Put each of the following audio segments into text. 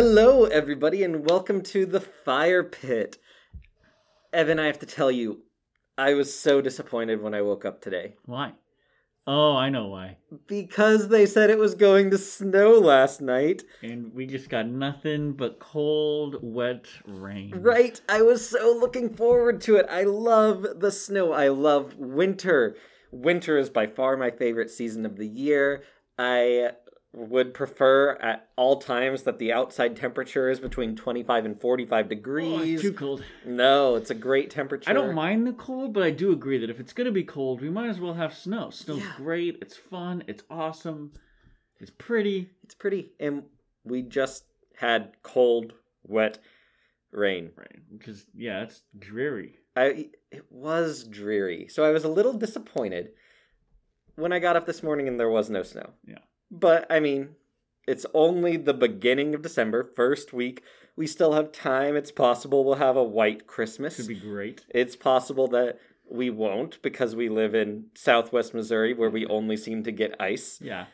Hello, everybody, and welcome to the fire pit. Evan, I have to tell you, I was so disappointed when I woke up today Why? Oh, I know why. because they said it was going to snow last night. And we just got nothing but cold, wet rain. Right, I was so looking forward to it. I love the snow. I love winter. Winter is by far my favorite season of the year. I would prefer at all times that the outside temperature is between 25 and 45 degrees. Oh, too cold. no, it's a great temperature. I don't mind the cold, but I do agree that if it's gonna be cold, we might as well have snow. Snow's Yeah. great. It's fun. It's awesome. It's pretty. It's pretty. And we just had cold, wet rain. Right? Because yeah, it's dreary. I it was dreary. So I was a little disappointed when I got up this morning and there was no snow. Yeah. But I mean, it's only the beginning of December, first week. We still have time. It's possible we'll have a white Christmas. Could be great. It's possible that we won't because we live in southwest Missouri where we only seem to get ice. Yeah.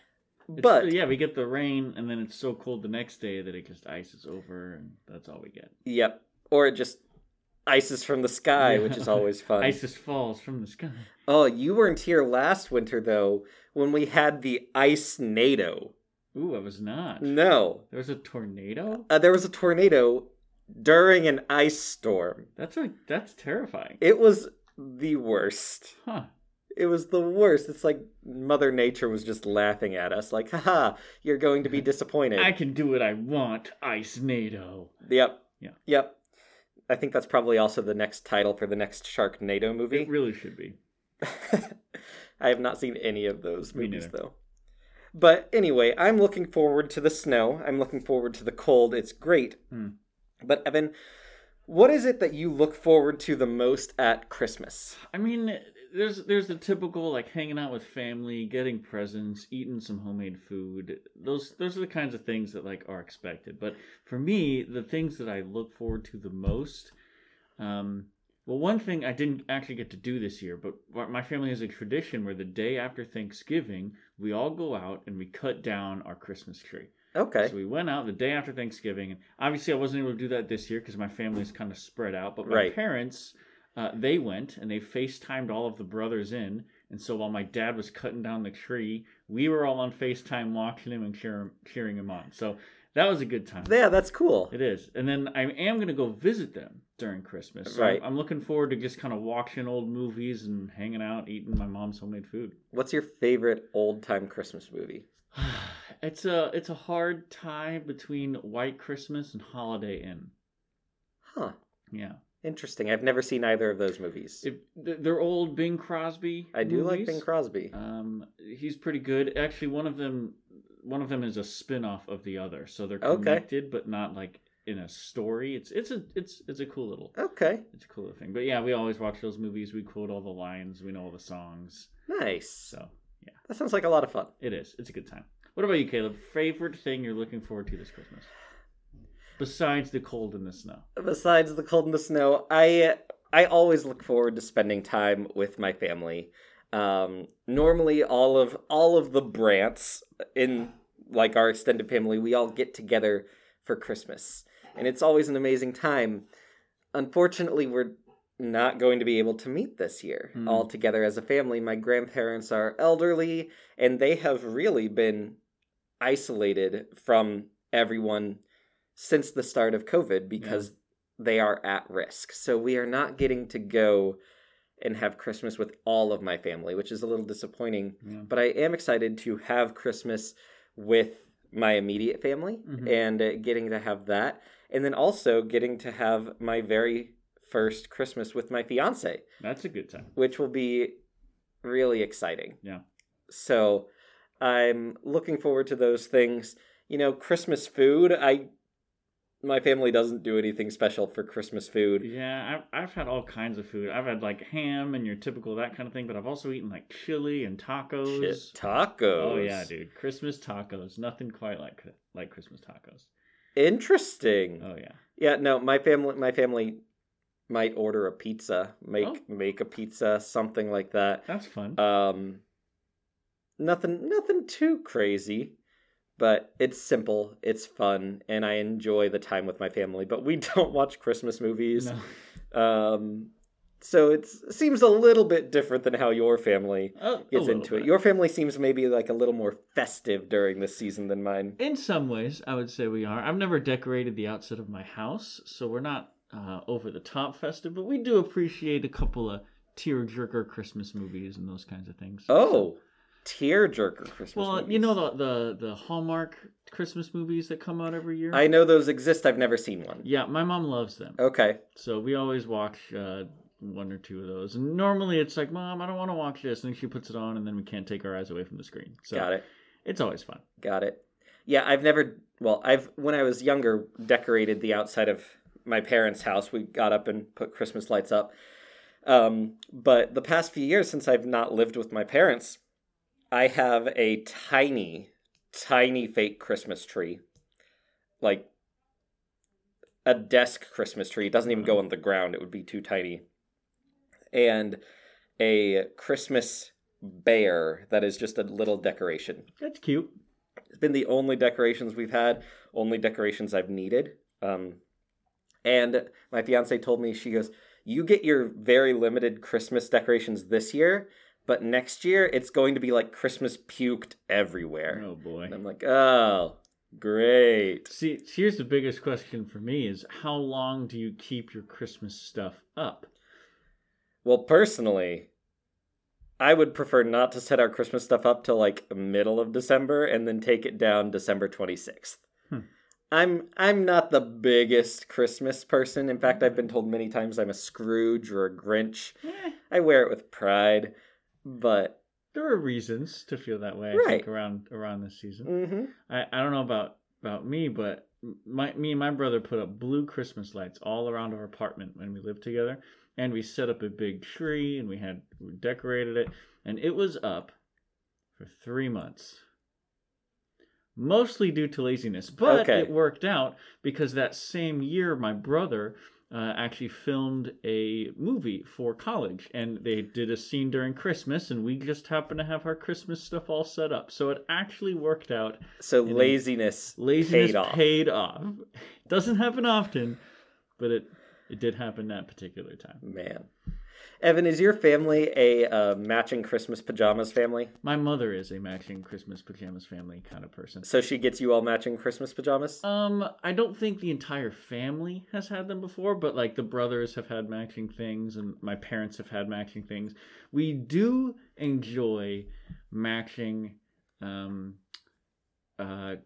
It's- But yeah, we get the rain, and then it's so cold the next day that it just ices over, and that's all we get. Yep. Or it just ices from the sky, which is always fun. Isis falls from the sky. Oh, you weren't here last winter though when we had the icenado. Ooh, I was not. No. There was a tornado. Uh, there was a tornado during an ice storm. That's like that's terrifying. It was the worst. Huh. It was the worst. It's like Mother Nature was just laughing at us, like, haha, you're going to be disappointed. I can do what I want, Icenado. Yep. Yeah. Yep. I think that's probably also the next title for the next Sharknado movie. It really should be. I have not seen any of those movies though. But anyway, I'm looking forward to the snow. I'm looking forward to the cold. It's great. Hmm. But Evan, what is it that you look forward to the most at Christmas? I mean, there's there's the typical like hanging out with family, getting presents, eating some homemade food. Those those are the kinds of things that like are expected. But for me, the things that I look forward to the most, um, well, one thing I didn't actually get to do this year, but my family has a tradition where the day after Thanksgiving, we all go out and we cut down our Christmas tree. Okay. So we went out the day after Thanksgiving, and obviously I wasn't able to do that this year because my family is kind of spread out. But my Right. parents, uh, they went and they FaceTimed all of the brothers in, and so while my dad was cutting down the tree, we were all on FaceTime watching him and cheer, cheering him on. So that was a good time. Yeah, that's cool. It is, and then I am going to go visit them during Christmas. So Right. I'm looking forward to just kind of watching old movies and hanging out, eating my mom's homemade food. What's your favorite old time Christmas movie? it's a it's a hard tie between White Christmas and Holiday Inn. Huh. Yeah, Interesting. I've never seen either of those movies. if they're old Bing Crosby. I do like. Bing Crosby. Um, he's pretty good. Actually, one of them one of them is a spin-off of the other, so they're Okay. connected, but not like in a story. It's it's a it's it's a cool little Okay. it's a cool little thing. But yeah, we always watch those movies. We quote all the lines. We know all the songs. Nice. So yeah, That sounds like a lot of fun. It is. It's a good time. What about you, Caleb? Favorite thing you're looking forward to this Christmas? Besides the cold and the snow. besides the cold and the snow i i always look forward to spending time with my family um normally all of all of the brants in like our extended family we all get together for christmas and it's always an amazing time unfortunately we're not going to be able to meet this year Hmm. all together as a family my grandparents are elderly and they have really been isolated from everyone since the start of COVID because they are at risk. So we are not getting to go and have Christmas with all of my family, which is a little disappointing. Yeah. But I am excited to have Christmas with my immediate family Mhm. and uh, getting to have that. And then also getting to have my very first Christmas with my fiance, That's a good time. which will be really exciting. Yeah. So I'm looking forward to those things. You know, Christmas food, I my family doesn't do anything special for Christmas food. Yeah, I've, I've had all kinds of food. I've had like ham and your typical that kind of thing, but I've also eaten like chili and tacos. Shit, tacos. Oh yeah, dude, Christmas tacos. Nothing quite like like Christmas tacos. Interesting. Oh yeah. Yeah, no, my family my family might order a pizza, make Oh. make a pizza, something like that. That's fun. Um nothing nothing too crazy. But it's simple, it's fun, and I enjoy the time with my family. But we don't watch Christmas movies. No. Um, so it seems a little bit different than how your family A- gets into it. Your family seems maybe like a little more festive during this season than mine. In some ways, I would say we are. I've never decorated the outside of my house, so we're not uh, over the top festive, but we do appreciate a couple of tearjerker Christmas movies and those kinds of things. Oh, tearjerker Christmas. well, movies. you know the, the the Hallmark Christmas movies that come out every year. I know those exist. I've never seen one. yeah, my mom loves them, Okay, so we always watch uh, one or two of those. And normally it's like, Mom, I don't want to watch this, and then she puts it on, and then we can't take our eyes away from the screen. So got it. it's always fun. Got it. Yeah, I've never. Well, I've when I was younger decorated the outside of my parents' house. We got up and put Christmas lights up. Um, but the past few years, since I've not lived with my parents, I have a tiny, tiny fake Christmas tree, like a desk Christmas tree. It doesn't even go on the ground; it would be too tiny. And a Christmas bear that is just a little decoration. That's cute. It's been the only decorations we've had, only decorations I've needed. Um, and my fiance told me, she goes, You get your very limited Christmas decorations this year, but next year it's going to be like Christmas puked everywhere. Oh boy. And I'm like, Oh, great. See, here's the biggest question for me is how long do you keep your Christmas stuff up? Well, personally, I would prefer not to set our Christmas stuff up till like middle of December and then take it down December 26th. Hmm. I'm I'm not the biggest Christmas person. In fact, I've been told many times I'm a Scrooge or a Grinch. Eh, I wear it with pride, but there are reasons to feel that way. I Right. think around around this season. mhm. I, I don't know about about me, but my me and my brother put up blue Christmas lights all around our apartment when we lived together, and we set up a big tree and we had we decorated it, and it was up for three months. Mostly due to laziness, but Okay. it worked out because that same year my brother uh, actually filmed a movie for college, and they did a scene during Christmas, and we just happened to have our Christmas stuff all set up, so it actually worked out so laziness laziness Paid off. paid off. Doesn't happen often, but it it did happen that particular time. man. Evan, is your family a uh, matching Christmas pajamas family? My mother is a matching Christmas pajamas family kind of person. So she gets you all matching Christmas pajamas? Um, I don't think the entire family has had them before, but like the brothers have had matching things, and my parents have had matching things. We do enjoy matching, um, uh, uh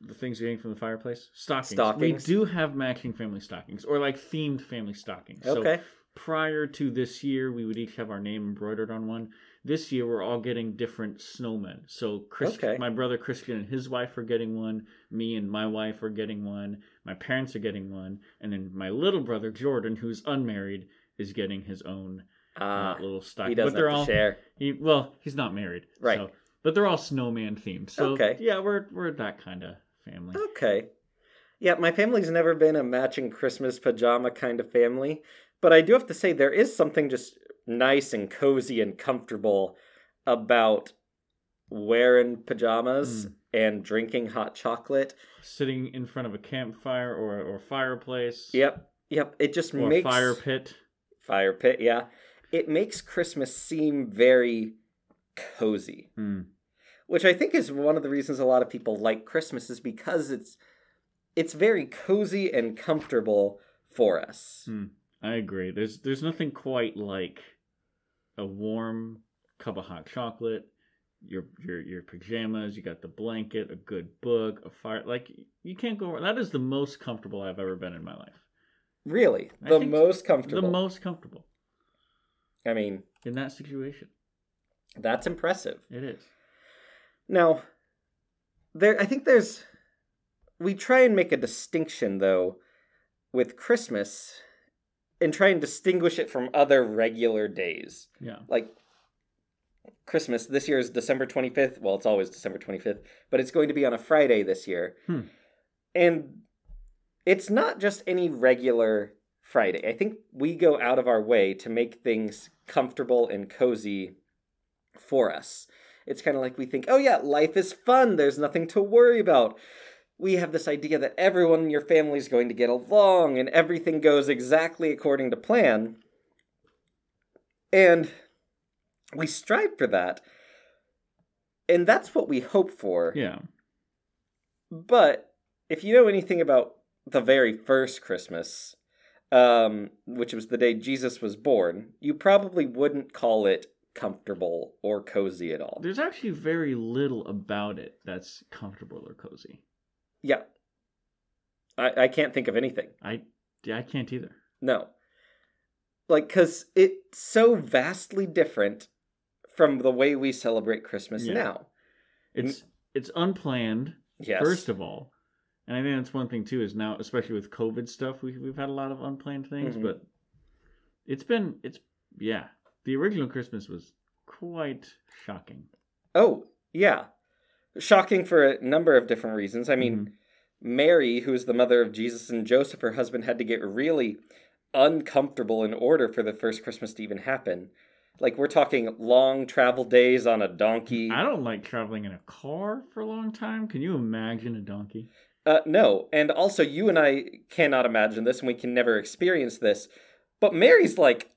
the things you hang from the fireplace stockings. Stockings. We do have matching family stockings, or like themed family stockings. So Okay. Prior to this year, we would each have our name embroidered on one. This year, we're all getting different snowmen. So, Chris, Okay. my brother Christian and his wife are getting one. Me and my wife are getting one. My parents are getting one, and then my little brother Jordan, who's unmarried, is getting his own Ah, uh, little stocking. he doesn't but they're all share. he, well, he's not married, Right. So, but they're all snowman themed. So, Okay. yeah, we're we're that kind of family. Okay. Yeah, my family's never been a matching Christmas pajama kind of family, but I do have to say there is something just nice and cozy and comfortable about wearing pajamas Mm. and drinking hot chocolate. Sitting in front of a campfire or or fireplace. Yep. Yep, it just Or makes fire pit. fire pit, yeah. It makes Christmas seem very cozy. Hmm. which I think is one of the reasons a lot of people like Christmas is because it's it's very cozy and comfortable for us. Hmm. I agree. There's there's nothing quite like a warm cup of hot chocolate, your your your pajamas, you got the blanket, a good book, a fire. Like you can't go. That is the most comfortable I've ever been in my life. Really, I the most comfortable. The most comfortable I mean, in that situation. that's impressive. It is. Now, there I think there's we try and make a distinction though with Christmas and try and distinguish it from other regular days. Yeah. like Christmas this year is December 25th. Well, it's always December 25th, but it's going to be on a Friday this year. Hmm. And it's not just any regular Friday. I think we go out of our way to make things comfortable and cozy for us. It's kind of like we think, oh yeah, life is fun. There's nothing to worry about. We have this idea that everyone in your family is going to get along and everything goes exactly according to plan. And we strive for that. And that's what we hope for. Yeah. But if you know anything about the very first Christmas, um, which was the day Jesus was born, you probably wouldn't call it comfortable or cozy at all. There's actually very little about it that's comfortable or cozy. Yeah. I, I can't think of anything. I yeah, I can't either. No. Like, because it's so vastly different from the way we celebrate Christmas Yeah. now. It's it's unplanned. Yes. First of all, and I think that's one thing too is now, especially with COVID stuff, we we've had a lot of unplanned things, Mhm. but it's been it's yeah. The original Christmas was quite shocking. Oh, yeah. Shocking for a number of different reasons. I mean, Mhm. Mary, who is the mother of Jesus and Joseph, her husband, had to get really uncomfortable in order for the first Christmas to even happen. Like, we're talking long travel days on a donkey. I don't like traveling in a car for a long time. Can you imagine a donkey? Uh, no, and also, you and I cannot imagine this, and we can never experience this. But Mary's like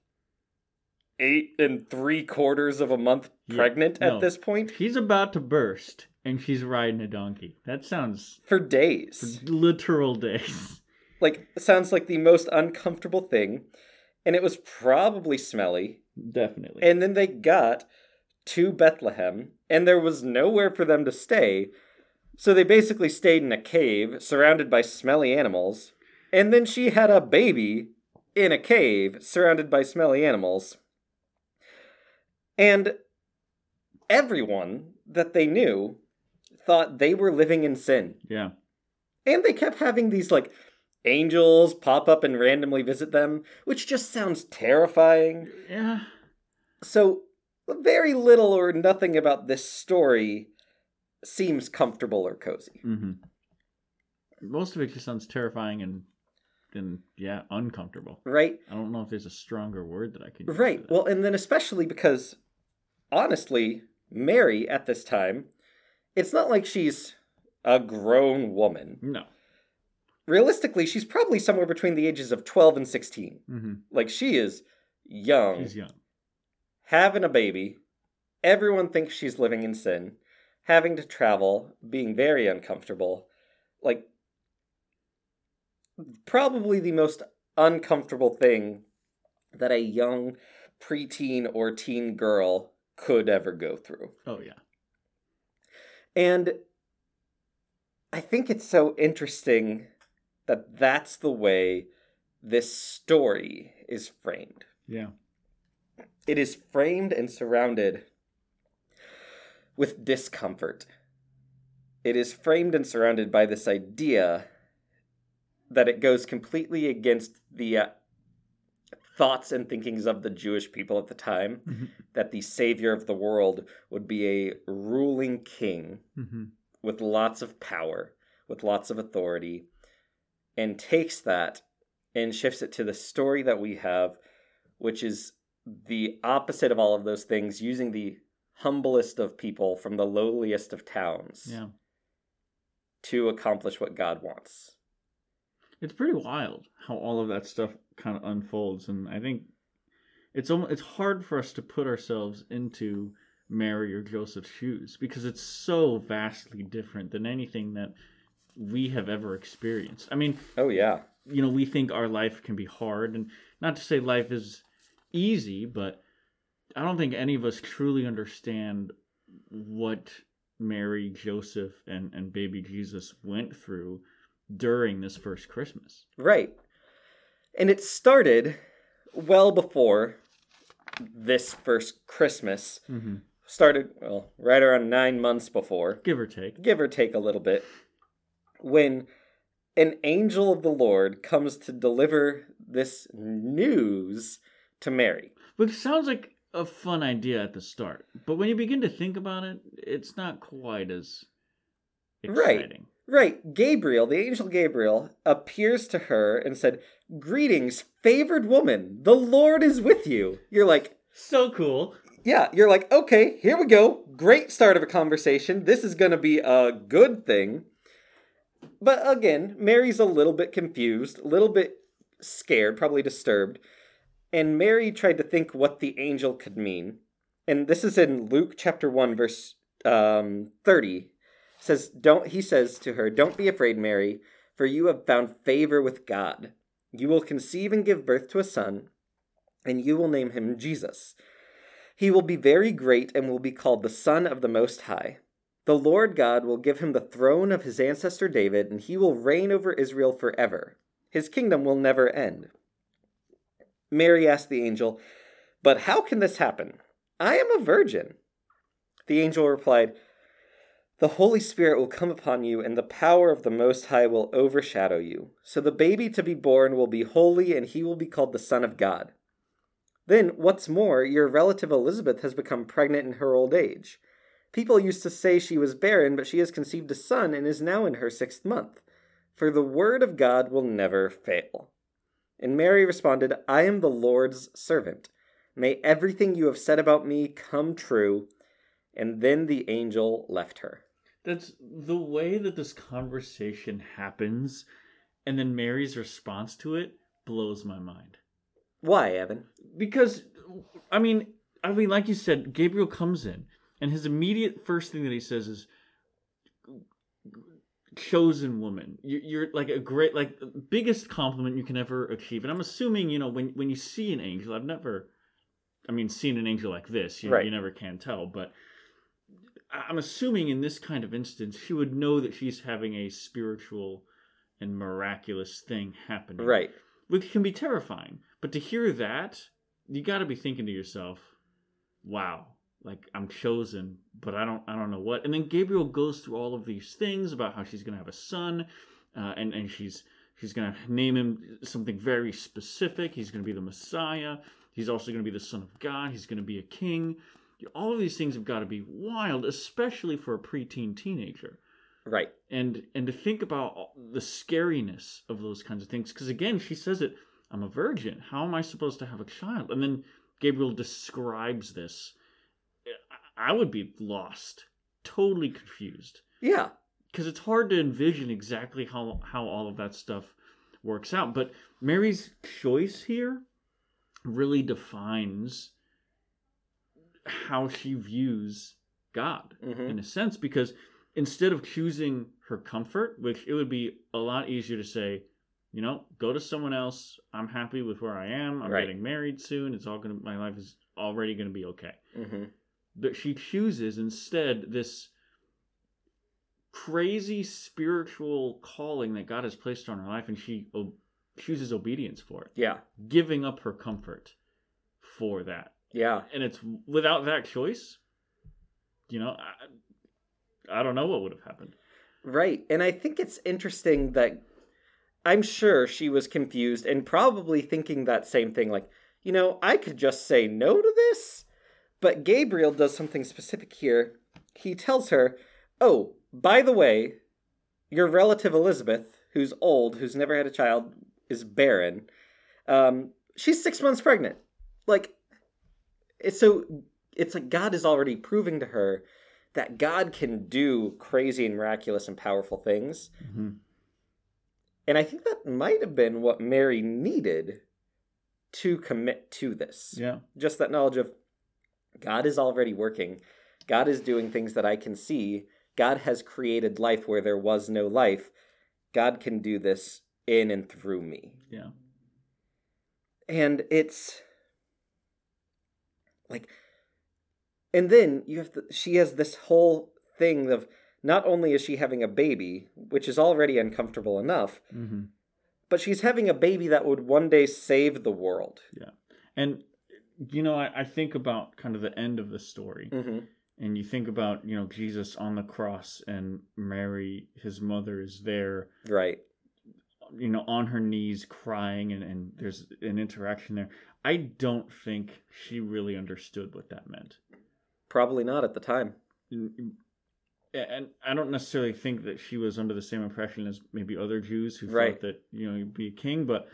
eight and three quarters of a month Yeah, pregnant no. at this point He's about to burst, and she's riding a donkey. That sounds for days. for literal days. Like, sounds like the most uncomfortable thing. And it was probably smelly. Definitely. And then they got to Bethlehem, and there was nowhere for them to stay. So they basically stayed in a cave surrounded by smelly animals. And then she had a baby in a cave surrounded by smelly animals. And everyone that they knew thought they were living in sin. yeah. And they kept having these like angels pop up and randomly visit them, which just sounds terrifying. Yeah. So, very little or nothing about this story seems comfortable or cozy. hmm Most of it just sounds terrifying and, and yeah, uncomfortable. Right? I don't know if there's a stronger word that I can use. Right. Well, and then especially because, honestly, Mary at this time, it's not like she's a grown woman. no. Realistically, she's probably somewhere between the ages of 12 and 16. hmm Like, she is young. She's young. having a baby, everyone thinks she's living in sin, having to travel, being very uncomfortable. Like, probably the most uncomfortable thing that a young preteen or teen girl could ever go through. Oh yeah. And I think it's so interesting that that's the way this story is framed. Yeah. It is framed and surrounded with discomfort. It is framed and surrounded by this idea that it goes completely against the uh, thoughts and thinkings of the Jewish people at the time Mhm. that the savior of the world would be a ruling king hmm with lots of power, with lots of authority, and takes that and shifts it to the story that we have, which is the opposite of all of those things, using the humblest of people from the lowliest of towns Yeah. to accomplish what God wants. It's pretty wild how all of that stuff kind of unfolds, and I think it's almost it's hard for us to put ourselves into Mary or Joseph's shoes because it's so vastly different than anything that we have ever experienced. I mean, Oh, yeah. you know, we think our life can be hard, and not to say life is easy, but I don't think any of us truly understand what Mary, Joseph, and, and baby Jesus went through during this first Christmas. Right. And it started well before this first Christmas. Mm-hmm. Started, well, right around nine months before. Give or take. give or take a little bit, when an angel of the Lord comes to deliver this news to Mary. Which sounds like a fun idea at the start, but when you begin to think about it, it's not quite as exciting. Right, Gabriel, the angel Gabriel, appears to her and said, Greetings, favored woman, the Lord is with you. You're like, So cool. yeah, you're like, okay, here we go. Great start of a conversation. This is going to be a good thing. But again, Mary's a little bit confused, a little bit scared, probably disturbed. And Mary tried to think what the angel could mean. And this is in Luke chapter 1 verse um 30. Says don't he says to her, "Don't be afraid, Mary, for you have found favor with God. You will conceive and give birth to a son, and you will name him Jesus. He will be very great and will be called the Son of the Most High. The Lord God will give him the throne of his ancestor David, and he will reign over Israel forever. His kingdom will never end. Mary asked the angel, But how can this happen? I am a virgin. The angel replied, The Holy Spirit will come upon you, and the power of the Most High will overshadow you. So the baby to be born will be holy, and he will be called the Son of God. Then, what's more, your relative Elizabeth has become pregnant in her old age. People used to say she was barren, but she has conceived a son and is now in her sixth month. For the word of God will never fail. And Mary responded, I am the Lord's servant. May everything you have said about me come true. And then the angel left her. That's the way that this conversation happens, and then Mary's response to it blows my mind. Why, Evan? Because, I mean, I mean, like you said, Gabriel comes in, and his immediate first thing that he says is, "Chosen woman, You- you're like a great, like biggest compliment you can ever achieve." And I'm assuming, you know, when when you see an angel, I've never, I mean, seen an angel like this. You, Right. you never can tell, but I'm assuming in this kind of instance, she would know that she's having a spiritual and miraculous thing happening Right. which can be terrifying. But to hear that, you got to be thinking to yourself, "Wow, like I'm chosen, but I don't, I don't know what." And then Gabriel goes through all of these things about how she's gonna have a son, uh, and and she's she's gonna name him something very specific. He's gonna be the Messiah. He's also gonna be the Son of God. He's gonna be a king. All of these things have got to be wild, especially for a preteen teenager. Right. and and to think about the scariness of those kinds of things because again she says it i'm a virgin. How am i supposed to have a child? And then gabriel describes this. I would be lost totally confused. Yeah. because it's hard to envision exactly how how all of that stuff works out but mary's choice here really defines how she views god hmm in a sense because instead of choosing her comfort which it would be a lot easier to say you know go to someone else i'm happy with where i am i'm Right. getting married soon it's all gonna my life is already gonna be okay. Hmm but she chooses instead this crazy spiritual calling that god has placed on her life and she o- chooses obedience for it. Yeah. giving up her comfort for that Yeah. and it's without that choice you know i, I don't know what would have happened Right. And I think it's interesting that I'm sure she was confused and probably thinking that same thing like, you know, I could just say no to this. But Gabriel does something specific here. He tells her, oh, by the way, your relative Elizabeth, who's old, who's never had a child, is barren. Um, she's six months pregnant. Like, it's so, it's like God is already proving to her that God can do crazy and miraculous and powerful things. Mm-hmm. And I think that might have been what Mary needed to commit to this. yeah Just that knowledge of God is already working. God is doing things that I can see. God has created life where there was no life. God can do this in and through me. yeah And it's like and then you have to, she has this whole thing of not only is she having a baby, which is already uncomfortable enough, mm-hmm. but she's having a baby that would one day save the world. Yeah. And you know I, I think about kind of the end of the story hmm and you think about you know jesus on the cross and mary his mother is there Right. you know on her knees crying and, and there's an interaction there i don't think she really understood what that meant Probably not at the time. and I don't necessarily think that she was under the same impression as maybe other Jews who Right. thought that you know you'd be a king, but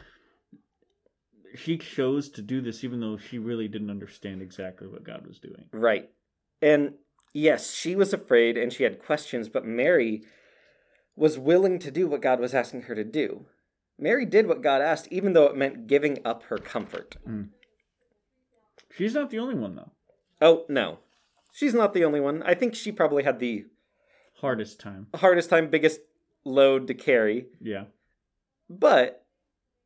she chose to do this even though she really didn't understand exactly what God was doing. Right. And yes, she was afraid and she had questions, but Mary was willing to do what God was asking her to do. Mary did what God asked, even though it meant giving up her comfort. Mm. She's not the only one though. Oh, no. She's not the only one. I think she probably had the Hardest time. hardest time, biggest load to carry. Yeah. But,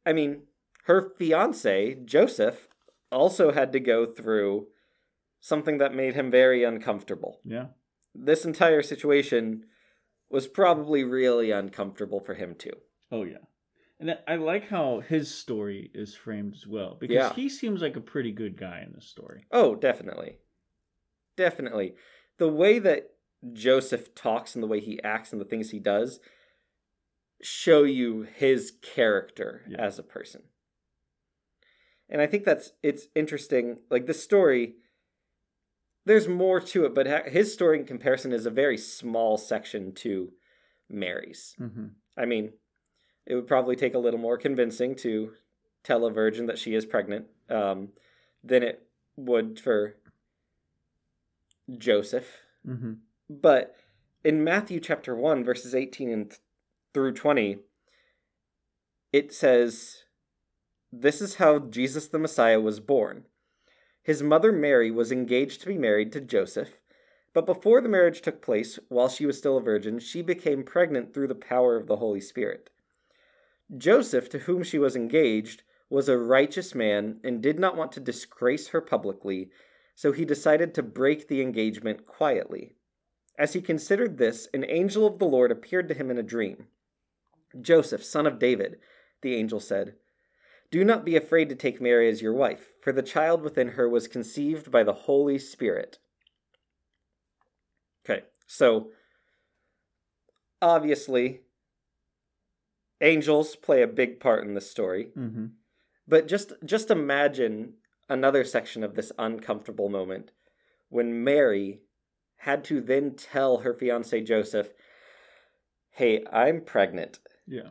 I mean, her fiance, Joseph, also had to go through something that made him very uncomfortable. Yeah. This entire situation was probably really uncomfortable for him, too. Oh yeah. And I- like how his story is framed as well because Yeah. he seems like a pretty good guy in this story. Oh, definitely. Definitely. The way that Joseph talks and the way he acts and the things he does show you his character Yeah. as a person. And I think that's it's interesting. Like this story there's more to it, but his story in comparison is a very small section to Mary's. Mm-hmm. I mean, it would probably take a little more convincing to tell a virgin that she is pregnant um, than it would for Joseph. Mm-hmm. But in Matthew chapter 1, verses 18 and th- through 20, it says, This is how Jesus the Messiah was born. His mother Mary was engaged to be married to Joseph, but before the marriage took place, while she was still a virgin, she became pregnant through the power of the Holy Spirit. Joseph, to whom she was engaged, was a righteous man and did not want to disgrace her publicly, so he decided to break the engagement quietly. As he considered this, an angel of the Lord appeared to him in a dream. Joseph, son of David, the angel said, Do not be afraid to take Mary as your wife, for the child within her was conceived by the Holy Spirit. Okay, so obviously, angels play a big part in this story. Mm-hmm. But just just imagine another section of this uncomfortable moment when Mary had to then tell her fiance Joseph, "Hey, I'm pregnant." Yeah.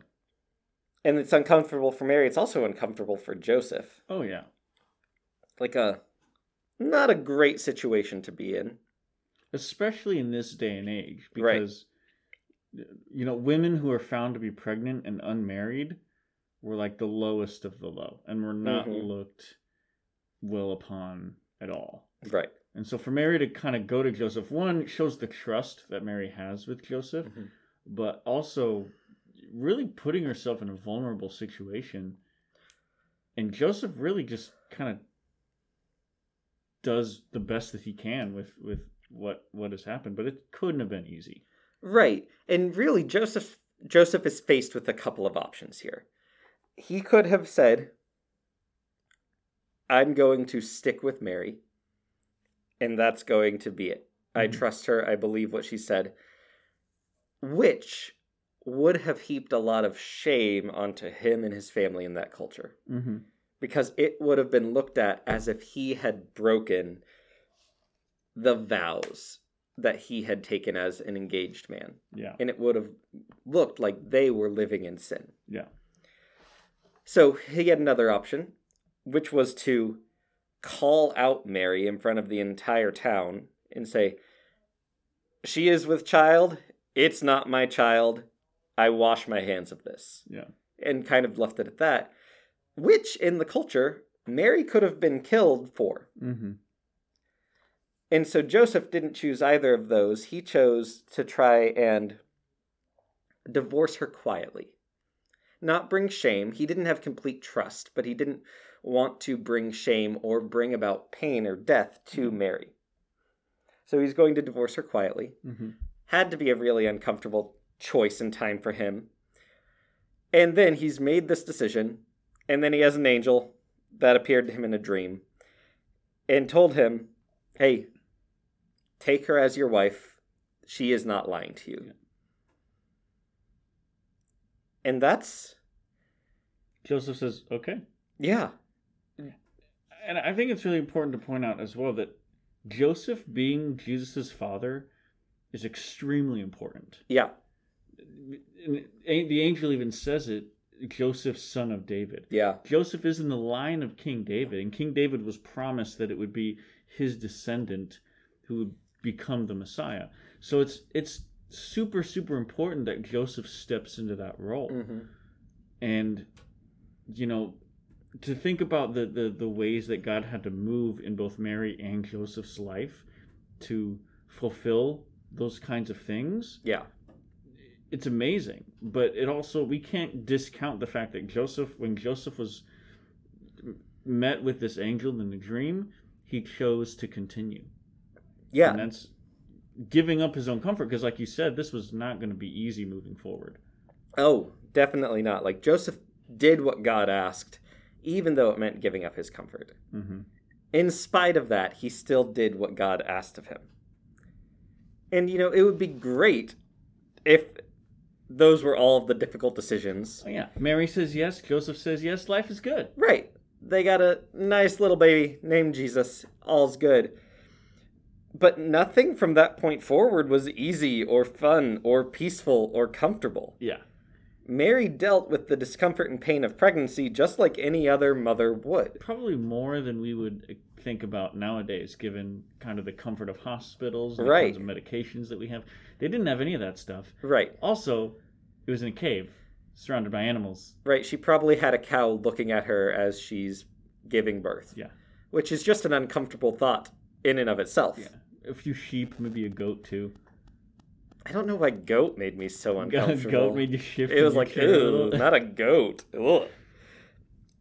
And it's uncomfortable for Mary. It's also uncomfortable for Joseph. Oh yeah. Like a not a great situation to be in. Especially in this day and age, Right. You know women who are found to be pregnant and unmarried were like the lowest of the low, and were not Mhm. looked well upon at all. Right. And so for Mary to kind of go to Joseph, one shows the trust that Mary has with Joseph, Mhm. but also really putting herself in a vulnerable situation. And Joseph really just kind of does the best that he can with with what what has happened, but it couldn't have been easy. Right. And really Joseph Joseph is faced with a couple of options here. He could have said I'm going to stick with Mary and that's going to be it. I Mhm. trust her. I believe what she said. Which would have heaped a lot of shame onto him and his family in that culture Mm-hmm. because it would have been looked at as if he had broken the vows that he had taken as an engaged man Yeah, and it would have looked like they were living in sin. yeah, So he had another option, which was to call out Mary in front of the entire town and say, She is with child. It's not my child. I wash my hands of this. yeah, And kind of left it at that, which in the culture, Mary could have been killed for. mm-hmm. And so Joseph didn't choose either of those. He chose to try and divorce her quietly. Not bring shame. He didn't have complete trust, but he didn't want to bring shame or bring about pain or death to Mary. So he's going to divorce her quietly. Mm-hmm. Had to be a really uncomfortable choice and time for him. And then he's made this decision, and then he has an angel that appeared to him in a dream and told him, Hey, take her as your wife. She is not lying to you. Yeah. And that's, Joseph says, "Okay." yeah, and I think it's really important to point out as well that Joseph being Jesus' father is extremely important. yeah, And the angel even says it Joseph, son of David. Yeah. Joseph is in the line of King David, and King David was promised that it would be his descendant who would become the Messiah. So it's it's super super important that Joseph steps into that role. hmm And you know, to think about the, the the ways that God had to move in both Mary and Joseph's life to fulfill those kinds of things Yeah. it's amazing but it also we can't discount the fact that joseph when joseph was met with this angel in the dream he chose to continue Yeah. and that's giving up his own comfort because like you said this was not going to be easy moving forward Oh, definitely not. Like Joseph did what God asked, even though it meant giving up his comfort. mm-hmm. In spite of that, he still did what God asked of him. And, you know, it would be great if those were all of the difficult decisions. oh, yeah mary says yes joseph says yes life is good Right. They got a nice little baby named Jesus. All's good. But nothing from that point forward was easy or fun or peaceful or comfortable. yeah Mary dealt with the discomfort and pain of pregnancy just like any other mother would. probably more than we would uh, think about nowadays given kind of the comfort of hospitals and Right. the kinds of medications that we have they didn't have any of that stuff Right, Also, it was in a cave, surrounded by animals. right. She probably had a cow looking at her as she's giving birth. Yeah. Which is just an uncomfortable thought in and of itself. A few sheep, maybe a goat too. I don't know why goat made me so uncomfortable. goat made you shift. it was like, ew, not a goat. Ugh.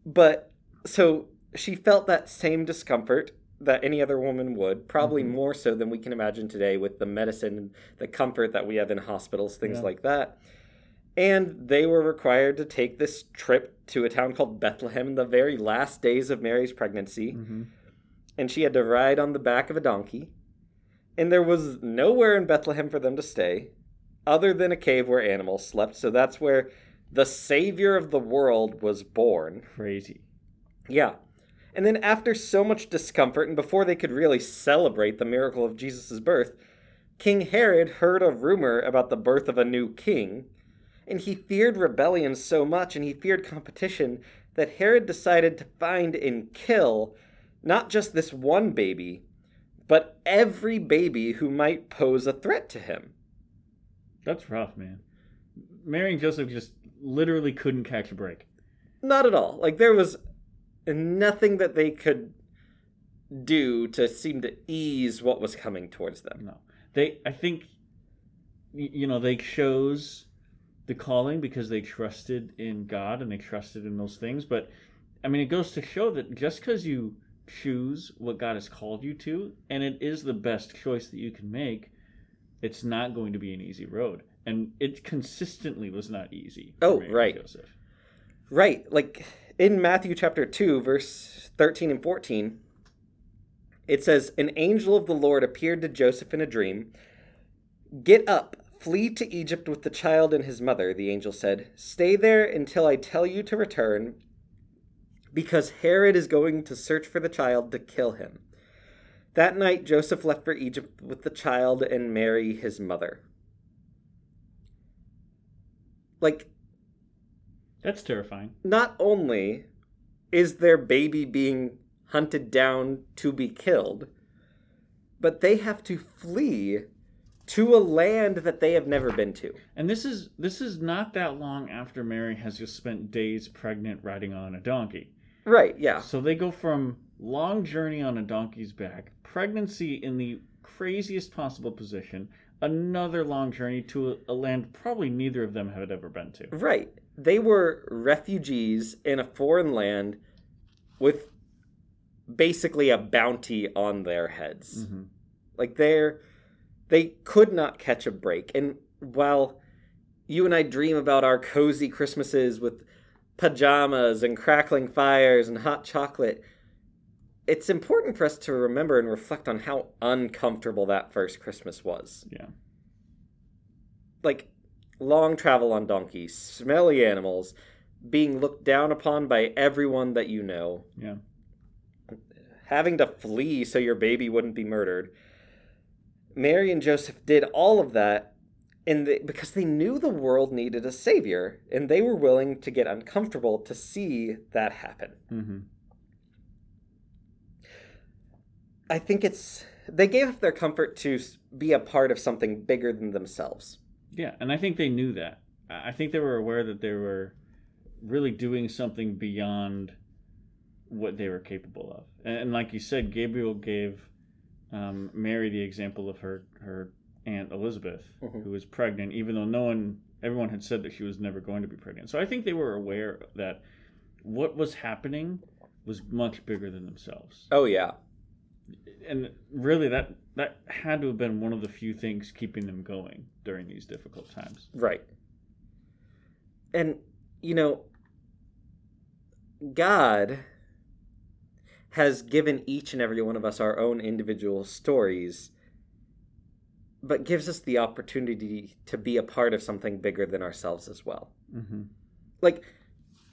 But so she felt that same discomfort that any other woman would, probably Mhm. more so than we can imagine today with the medicine, the comfort that we have in hospitals, things Yeah. like that. And they were required to take this trip to a town called Bethlehem in the very last days of Mary's pregnancy. Mhm. And she had to ride on the back of a donkey. And there was nowhere in Bethlehem for them to stay other than a cave where animals slept. So that's where the Savior of the world was born. Crazy. Yeah. And then after so much discomfort and before they could really celebrate the miracle of Jesus' birth, King Herod heard a rumor about the birth of a new king, and he feared rebellion so much and he feared competition that Herod decided to find and kill not just this one baby, but every baby who might pose a threat to him. That's rough, man. Mary and Joseph just literally couldn't catch a break. Not at all. Like there was nothing that they could do to seem to ease what was coming towards them. No, they. I think, you know, they chose the calling because they trusted in God and they trusted in those things. But I mean, it goes to show that just because you choose what God has called you to, and it is the best choice that you can make, it's not going to be an easy road. And it consistently was not easy. Oh, Mary right. Joseph. Right. Like in Matthew chapter 2, verse 13 and 14, it says, An angel of the Lord appeared to Joseph in a dream. Get up, flee to Egypt with the child and his mother, the angel said. Stay there until I tell you to return, because Herod is going to search for the child to kill him. That night, Joseph left for Egypt with the child and Mary, his mother. Like, That's terrifying. not only is their baby being hunted down to be killed, but they have to flee to a land that they have never been to. And this is this is not that long after Mary has just spent days pregnant riding on a donkey. Right, yeah. So they go from long journey on a donkey's back, pregnancy in the craziest possible position, another long journey to a, a land probably neither of them had ever been to. Right. They were refugees in a foreign land with basically a bounty on their heads. hmm Like they're they could not catch a break. And while you and I dream about our cozy Christmases with pajamas and crackling fires and hot chocolate, it's important for us to remember and reflect on how uncomfortable that first Christmas was. Yeah. Like long travel on donkeys, smelly animals, being looked down upon by everyone that you know, Yeah. having to flee so your baby wouldn't be murdered. Mary and Joseph did all of that, and they, because they knew the world needed a savior, and they were willing to get uncomfortable to see that happen. Mm-hmm. I think it's they gave up their comfort to be a part of something bigger than themselves. Yeah, and I think they knew that. I I think they were aware that they were really doing something beyond what they were capable of. And, and like you said, Gabriel gave um, Mary the example of her her aunt Elizabeth, Mhm. who was pregnant, even though no one, everyone had said that she was never going to be pregnant. So I think they were aware that what was happening was much bigger than themselves. Oh yeah, And really, that that had to have been one of the few things keeping them going during these difficult times. right. And you know, God has given each and every one of us our own individual stories, but gives us the opportunity to be a part of something bigger than ourselves as well. Mm-hmm. like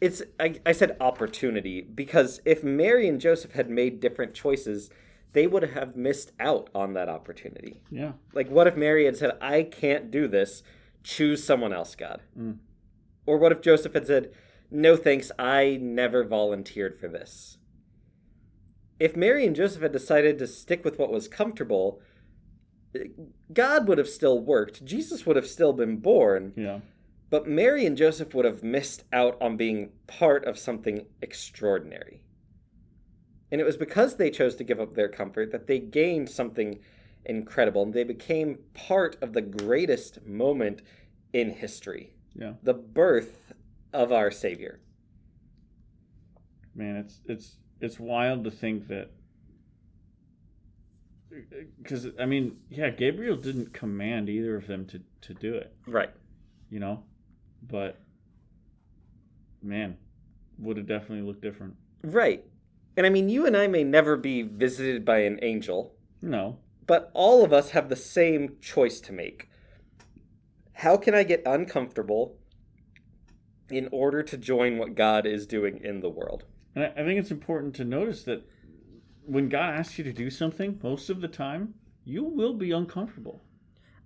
it's I, I said opportunity because if mary and joseph had made different choices they would have missed out on that opportunity Yeah. like what if mary had said i can't do this choose someone else god Mm. or what if joseph had said no thanks i never volunteered for this if mary and joseph had decided to stick with what was comfortable god would have still worked jesus would have still been born Yeah. but Mary and Joseph would have missed out on being part of something extraordinary. And it was because they chose to give up their comfort that they gained something incredible and they became part of the greatest moment in history Yeah. the birth of our Savior. Man, it's it's it's wild to think that because I mean, yeah, Gabriel didn't command either of them to to do it, Right. you know, but man, would have definitely looked different. Right. And I mean, you and I may never be visited by an angel, No, but all of us have the same choice to make. How can I get uncomfortable in order to join what God is doing in the world? and I, I think it's important to notice that when God asks you to do something, most of the time you will be uncomfortable.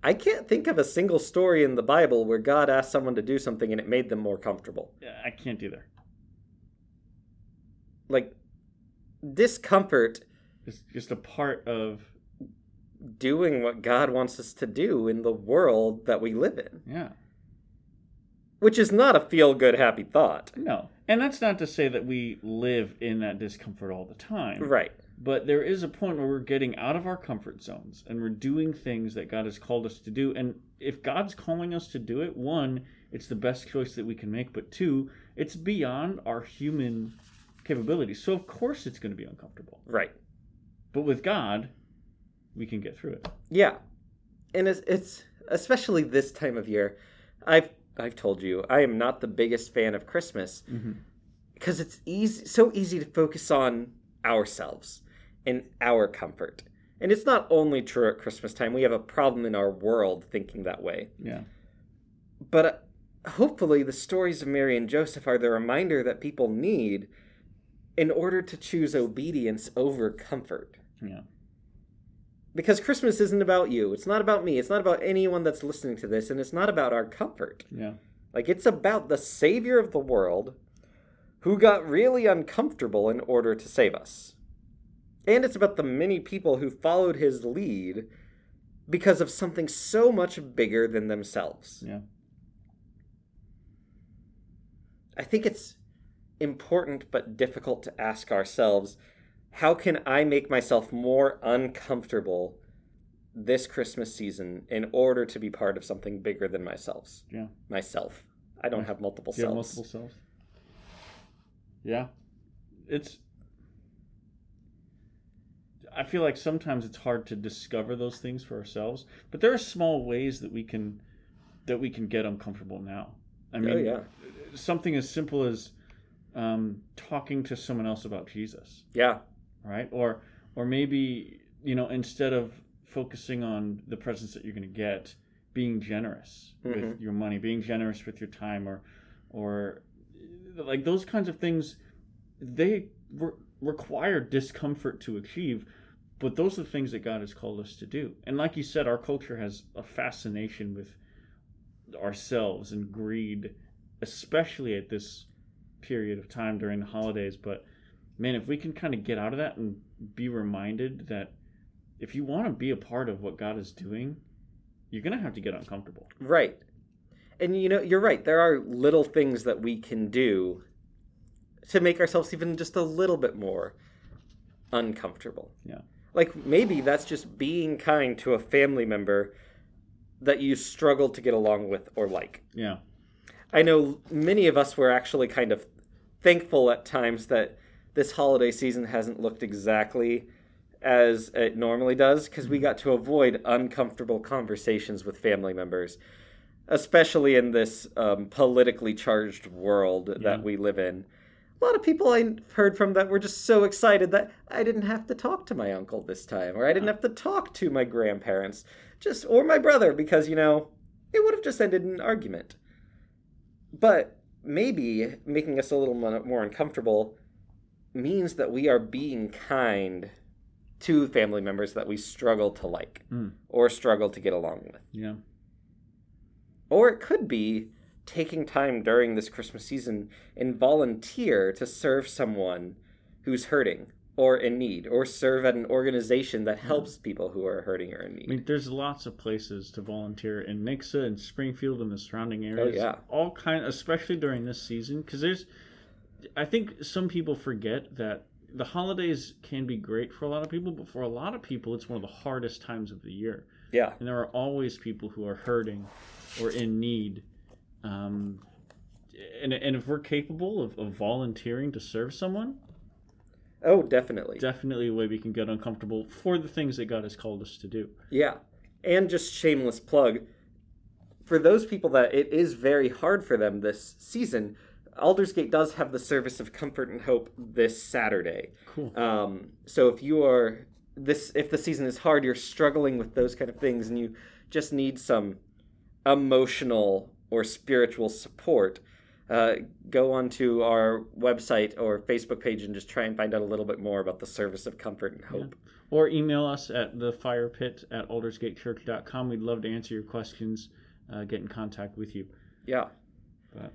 I can't think of a single story in the Bible where God asked someone to do something and it made them more comfortable. Yeah, I can't either. Like, discomfort is just a part of doing what God wants us to do in the world that we live in, yeah. which is not a feel good, happy thought. No, and that's not to say that we live in that discomfort all the time. Right. But there is a point where we're getting out of our comfort zones and we're doing things that God has called us to do. And if God's calling us to do it, one, it's the best choice that we can make. But two, it's beyond our human capabilities. So of course it's going to be uncomfortable. Right. But with God, we can get through it. Yeah, and it's, it's especially this time of year. I've I've told you I am not the biggest fan of Christmas Mm-hmm. because it's easy, so easy to focus on ourselves and our comfort. And it's not only true at Christmas time. We have a problem in our world thinking that way. Yeah. But uh, hopefully, the stories of Mary and Joseph are the reminder that people need in order to choose obedience over comfort. Yeah. Because Christmas isn't about you. It's not about me. It's not about anyone that's listening to this. And it's not about our comfort. Yeah. Like, it's about the Savior of the world who got really uncomfortable in order to save us. And it's about the many people who followed his lead because of something so much bigger than themselves. Yeah. I think it's important but difficult to ask ourselves how can I make myself more uncomfortable this Christmas season in order to be part of something bigger than myself? Yeah. Myself. I don't have multiple you have multiple selves? Yeah. It's. I feel like sometimes it's hard to discover those things for ourselves, but there are small ways that we can that we can get uncomfortable now. I mean, oh yeah. something as simple as um, talking to someone else about Jesus, Yeah. right? Or or maybe you know instead of focusing on the presents that you're going to get, being generous with Mhm. your money, being generous with your time, or or like those kinds of things, they re- require discomfort to achieve. But those are the things that God has called us to do. And like you said, our culture has a fascination with ourselves and greed, especially at this period of time during the holidays. But man, if we can kind of get out of that and be reminded that if you want to be a part of what God is doing, you're going to have to get uncomfortable. Right. And you know, you're right. There are little things that we can do to make ourselves even just a little bit more uncomfortable. Yeah. Like maybe that's just being kind to a family member that you struggle to get along with or like. Yeah. I know many of us were actually kind of thankful at times that this holiday season hasn't looked exactly as it normally does because we got to avoid uncomfortable conversations with family members, especially in this um, politically charged world Yeah. that we live in. A lot of people I heard from that were just so excited that I didn't have to talk to my uncle this time, or I didn't have to talk to my grandparents, just or my brother because you know it would have just ended in an argument. But maybe making us a little more uncomfortable means that we are being kind to family members that we struggle to like Mm. or struggle to get along with. Yeah. Or it could be taking time during this Christmas season and volunteer to serve someone who's hurting or in need, or serve at an organization that hmm. helps people who are hurting or in need. I mean, there's lots of places to volunteer in Nixa and Springfield and the surrounding oh, areas. Oh, yeah. all kind, especially during this season, because there's. I think some people forget that the holidays can be great for a lot of people, but for a lot of people, it's one of the hardest times of the year, Yeah, and there are always people who are hurting or in need. Um, and, and if we're capable of, of volunteering to serve someone, oh, definitely. definitely a way we can get uncomfortable for the things that God has called us to do. Yeah. And just shameless plug for those people that it is very hard for them this season, Aldersgate does have the service of comfort and hope this Saturday. Cool. Um, so if you are this if the season is hard, you're struggling with those kind of things and you just need some emotional or spiritual support, uh, go onto our website or Facebook page and just try and find out a little bit more about the service of comfort and hope. or email us at the fire pit at aldersgatechurch.com. We'd love to answer your questions, uh, get in contact with you. Yeah. But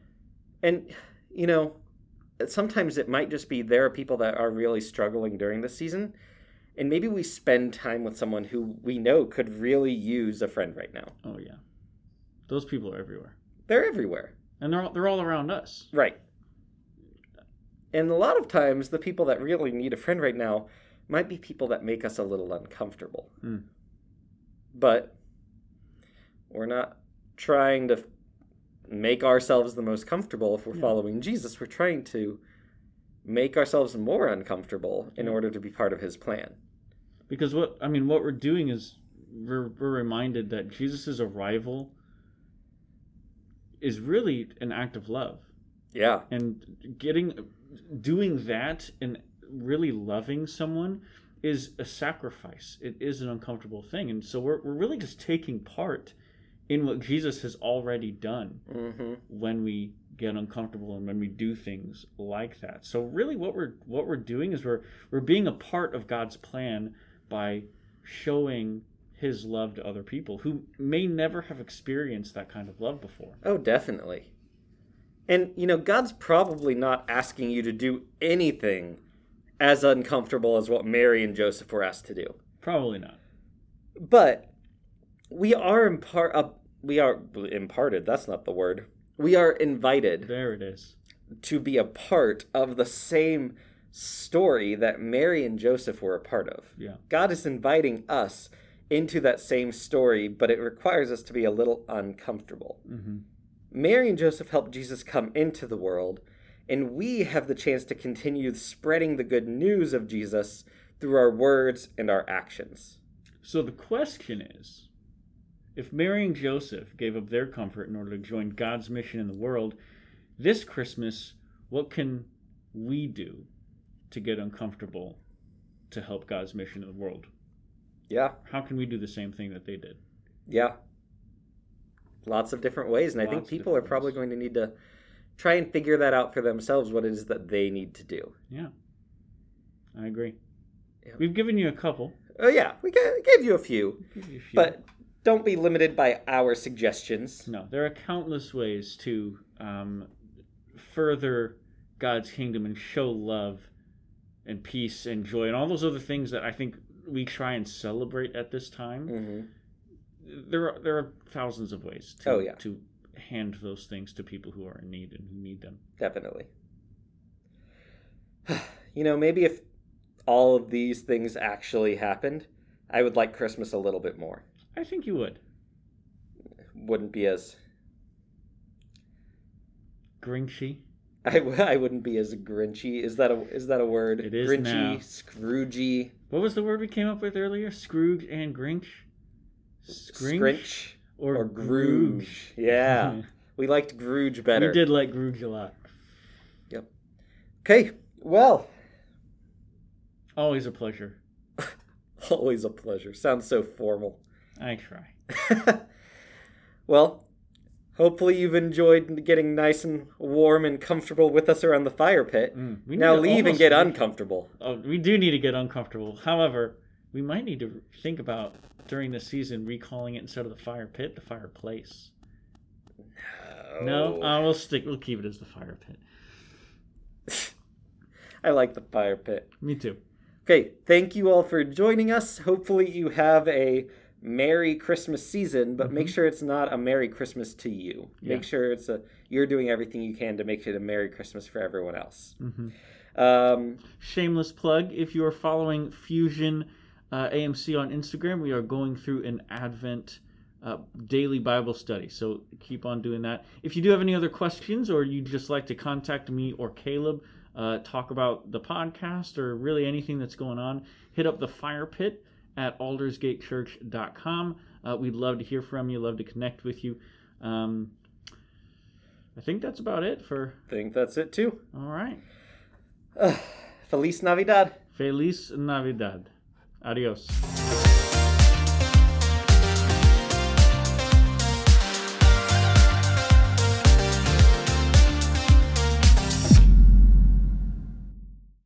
And, you know, sometimes it might just be there are people that are really struggling during the season. And maybe we spend time with someone who we know could really use a friend right now. oh yeah, those people are everywhere, They're everywhere. and they're all, they're all around us. Right. And a lot of times, the people that really need a friend right now might be people that make us a little uncomfortable. Hmm. But we're not trying to make ourselves the most comfortable if we're Yeah. following Jesus. We're trying to make ourselves more uncomfortable in Yeah. order to be part of his plan. Because what I mean, what we're doing is we're, we're reminded that Jesus' arrival is really an act of love. Yeah. and getting doing that and really loving someone is a sacrifice it is an uncomfortable thing and so we're, we're really just taking part in what jesus has already done hmm when we get uncomfortable and when we do things like that so really what we're what we're doing is we're we're being a part of god's plan by showing his love to other people who may never have experienced that kind of love before Oh, definitely. And, you know, God's probably not asking you to do anything as uncomfortable as what Mary and Joseph were asked to do. probably not But we are impart uh, we are imparted, that's not the word. We are invited there it is to be a part of the same story that Mary and Joseph were a part of. yeah God is inviting us into that same story, but it requires us to be a little uncomfortable. hmm Mary and Joseph helped Jesus come into the world, and we have the chance to continue spreading the good news of Jesus through our words and our actions. So the question is if Mary and Joseph gave up their comfort in order to join God's mission in the world, this Christmas, what can we do to get uncomfortable to help God's mission in the world? Yeah, How can we do the same thing that they did? yeah. Lots of different ways, and I think people are probably ways. going to need to try and figure that out for themselves what it is that they need to do. Yeah, I agree. Yeah. We've given you a couple. Oh, yeah, we gave you a few, you a few. but don't be limited by our suggestions. No, there are countless ways to um, further God's kingdom and show love and peace and joy and all those other things that I think we try and celebrate at this time. hmm There are there are thousands of ways to Oh, yeah. to hand those things to people who are in need and who need them. Definitely. You know, maybe if all of these things actually happened, I would like Christmas a little bit more. I think you would. Wouldn't be as Grinchy. I, w- I wouldn't be as grinchy. Is that a is that a word? It is grinchy, now. Scroogey, What was the word we came up with earlier? Scrooge and Grinch? Scrinch? Scrinch, Or, or Grooge. Yeah, we liked Grooge better. We did like Grooge a lot. Yep. Okay, well, Always a pleasure. always a pleasure. Sounds so formal. I try. well, hopefully you've enjoyed getting nice and warm and comfortable with us around the fire pit. Mm, now leave and get uncomfortable. Oh, we do need to get uncomfortable. However, we might need to think about during the season recalling it instead of the fire pit, the fireplace. No, Oh. uh, we'll stick. We'll keep it as the fire pit. I like the fire pit. Me too. Okay, thank you all for joining us. Hopefully you have a Merry Christmas season, but make sure it's not a Merry Christmas to you. Make sure it's a you're doing everything you can to make it a Merry Christmas for everyone else. hmm Um, Shameless plug: if you are following Fusion uh, AMC on Instagram, we are going through an Advent uh, daily Bible study. So keep on doing that. If you do have any other questions, or you'd just like to contact me or Caleb, uh, talk about the podcast or really anything that's going on, hit up the Fire Pit at aldersgatechurch.com. Uh, we'd love to hear from you. Love to connect with you. Um, I think that's about it for. I think that's it too. All right. Feliz Navidad. Feliz Navidad. Adios.